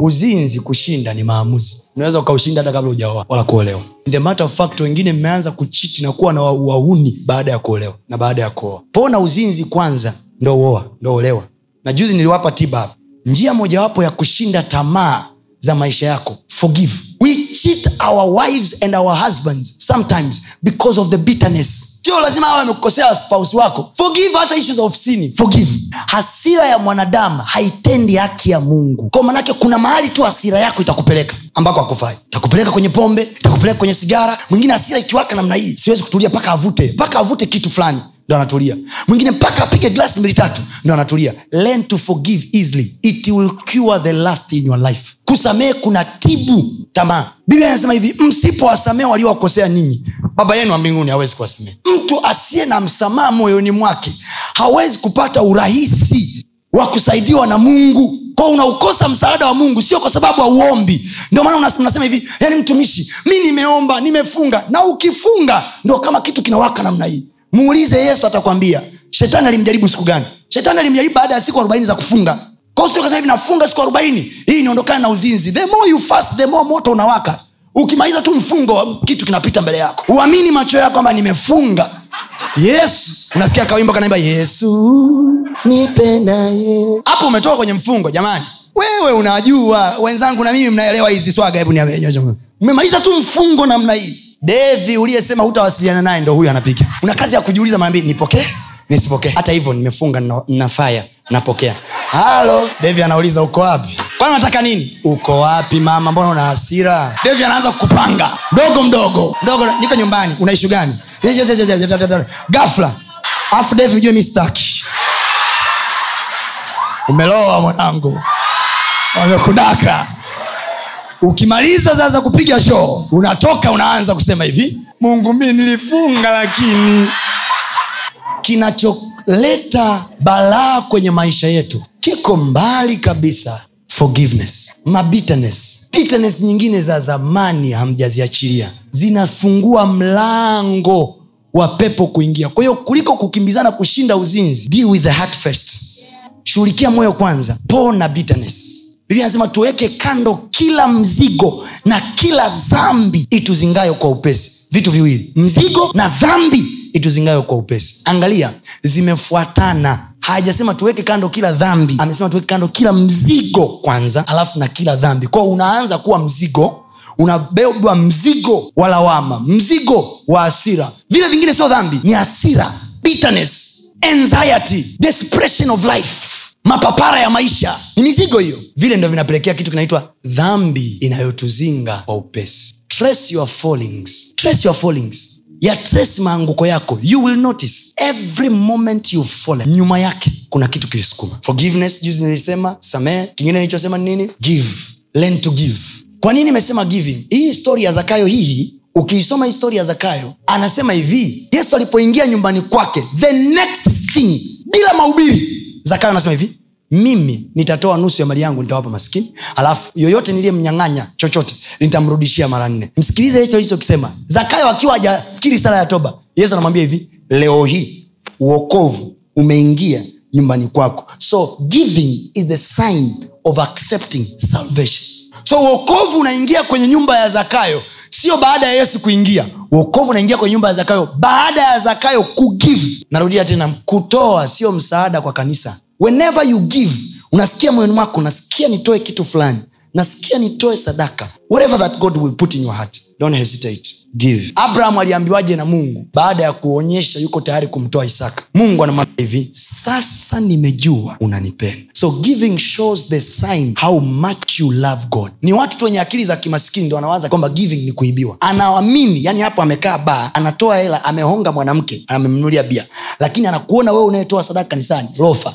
uzinzi kushinda ni maamuzi. Unaweza ukaushinda hata kabla ujaoa wala kuolewa. The matter of fact wengine mmeanza kuchiti na kuwa na wauni baada ya kuolewa na baada ya kuoa. Pona uzinzi kwanza ndo uoa ndo olewa. Na juzi niliwapa tiba hapa. Njia mojawapo ya kushinda tamaa za maisha yako forgive. We cheat our wives and our husbands sometimes because of the bitterness sio lazima awe amekukosea spouse wako. Forgive hata ishu za ofisini. Forgive. Hasira ya mwanadamu haitendi haki ya mungu. Kwa manake kuna mahali tu hasira yako itakupeleka ambako akufai itakupeleka kwenye pombe itakupeleka kwenye sigara. Mwingine hasira ikiwaka namna hii siwezi kutulia mpaka avute. Mpaka avute kitu fulani ndo anatulia. Mwingine mpaka apige glasi mbili tatu ndo anatulia. Learn to forgive easily. It will cure the last in your life. Kusamehe kuna tibu tamaa. Biblia anasema hivi msipowasamehe waliowakosea ninyi baba yenu wa mbinguni hawezi kuwasamehe mtu asiye na msamaha moyoni mwake hawezi kupata urahisi wa kusaidiwa na mungu. Kwa unaukosa msaada wa mungu sio kwa sababu hauombi ndio maana mnasema hivi yani mtumishi mi nimeomba nimefunga na ukifunga ndo kama kitu kinawaka namna hii. Muulize yesu atakwambia shetani alimjaribu siku gani? Shetani alimjaribu baada ya siku arobaini za kufunga. Hiyo hivi nafunga siku arobaini. Hii inaondokana na uzinzi. The more you fast the more moto unawaka ukimaliza tu mfungo kitu kinapita mbele yako. Uamini macho yako kwamba nimefunga. Yesu. Unasikia kawimbo kanaimba yesu nipendaye hapo umetoka kwenye mfungo jamani. Wewe unajua wenzangu na mimi mnaelewa hizi swaga hebu niambie. umemaliza tu mfungo namna hii. Devi uliyesema hutawasiliana naye ndo huyu anapiga. Una kazi ya kujiuliza mara mbili nipokee? Nisipokee. Hata hivyo nimefunga na, napokea. Halo devi anauliza uko wapi kwani unataka nini? Uko wapi mama? Mbona una hasira? Devi anaanza kukupanga. Mdogo mdogo. Mdogo niko nyumbani. Unaishu gani? Gafla afu devi ujue mi staki umeloa mwanangu. Wamekudaka. Ukimaliza sasa kupiga shoo unatoka unaanza kusema hivi mungu mi nilifunga lakini. Kinacholeta balaa kwenye maisha yetu kiko mbali kabisa forgiveness mabitterness. Bitterness nyingine za zamani hamjaziachilia. Zinafungua mlango wa pepo kuingia. Kwa hiyo kuliko kukimbizana kushinda uzinzi deal with the heart first. Shughulikia moyo kwanza. Pona bitterness. Biblia anasema tuweke kando kila mzigo na kila dhambi ituzingayo kwa upesi. Vitu viwili. Mzigo na dhambi ituzingayo kwa upesi. Angalia zimefuatana hajasema tuweke kando kila dhambi. Amesema tuweke kando kila mzigo kwanza alafu na kila dhambi. Kwao unaanza kuwa mzigo unabebwa mzigo wa lawama mzigo wa asira vile vingine sio dhambi ni asira bitterness anxiety depression of life. Mapapara ya maisha. Ni mizigo hiyo. Vile ndo vinapelekea kitu kinaitwa dhambi inayotuzinga kwa upesi. Trace your fallings. Trace your fallings ya trace maanguko yako you will notice every moment you nyuma yake kuna kitu kilisukuma. Forgiveness juzi nilisema samehe. Kingine nilichosema ni nini? Give. Learn to give. Kwa nini imesema giving? Hii story ya zakayo hii ukiisoma historia zakayo anasema hivi yesu alipoingia nyumbani kwake the next thing bila maubiri zakayo anasema hivi mimi nitatoa nusu ya mali yangu nitawapa maskini. Alafu yoyote niliyemnyang'anya chochote nitamrudishia mara nne. Msikilize hicho alichokisema. Zakayo akiwa hajakiri sala ya toba yesu anamwambia hivi leo hii uokovu umeingia nyumbani kwako. So giving is the sign of accepting salvation. So uokovu unaingia kwenye nyumba ya zakayo sio baada ya yesu kuingia. Uokovu unaingia kwenye nyumba ya zakayo baada ya zakayo kugive. Narudia tena kutoa sio msaada kwa kanisa whenever you give unasikia moyoni mwako nasikia nitoe kitu fulani nasikia nitoe sadaka. Whatever that god will put in your heart don't hesitate. Give. Abraham aliambiwaje na mungu? Baada ya kuonyesha yuko tayari kumtoa isaka. Mungu anamwambia hivi sasa nimejua unanipenda. So giving shows the sign how much you love god. Ni watu tu wenye akili za kimaskini ndo wanawaza kwamba giving ni kuibiwa. Anaamini yani hapo amekaa baa anatoa hela amehonga mwanamke amemnulia bia. Lakini anakuona wewe unayetoa sadaka kanisani lofa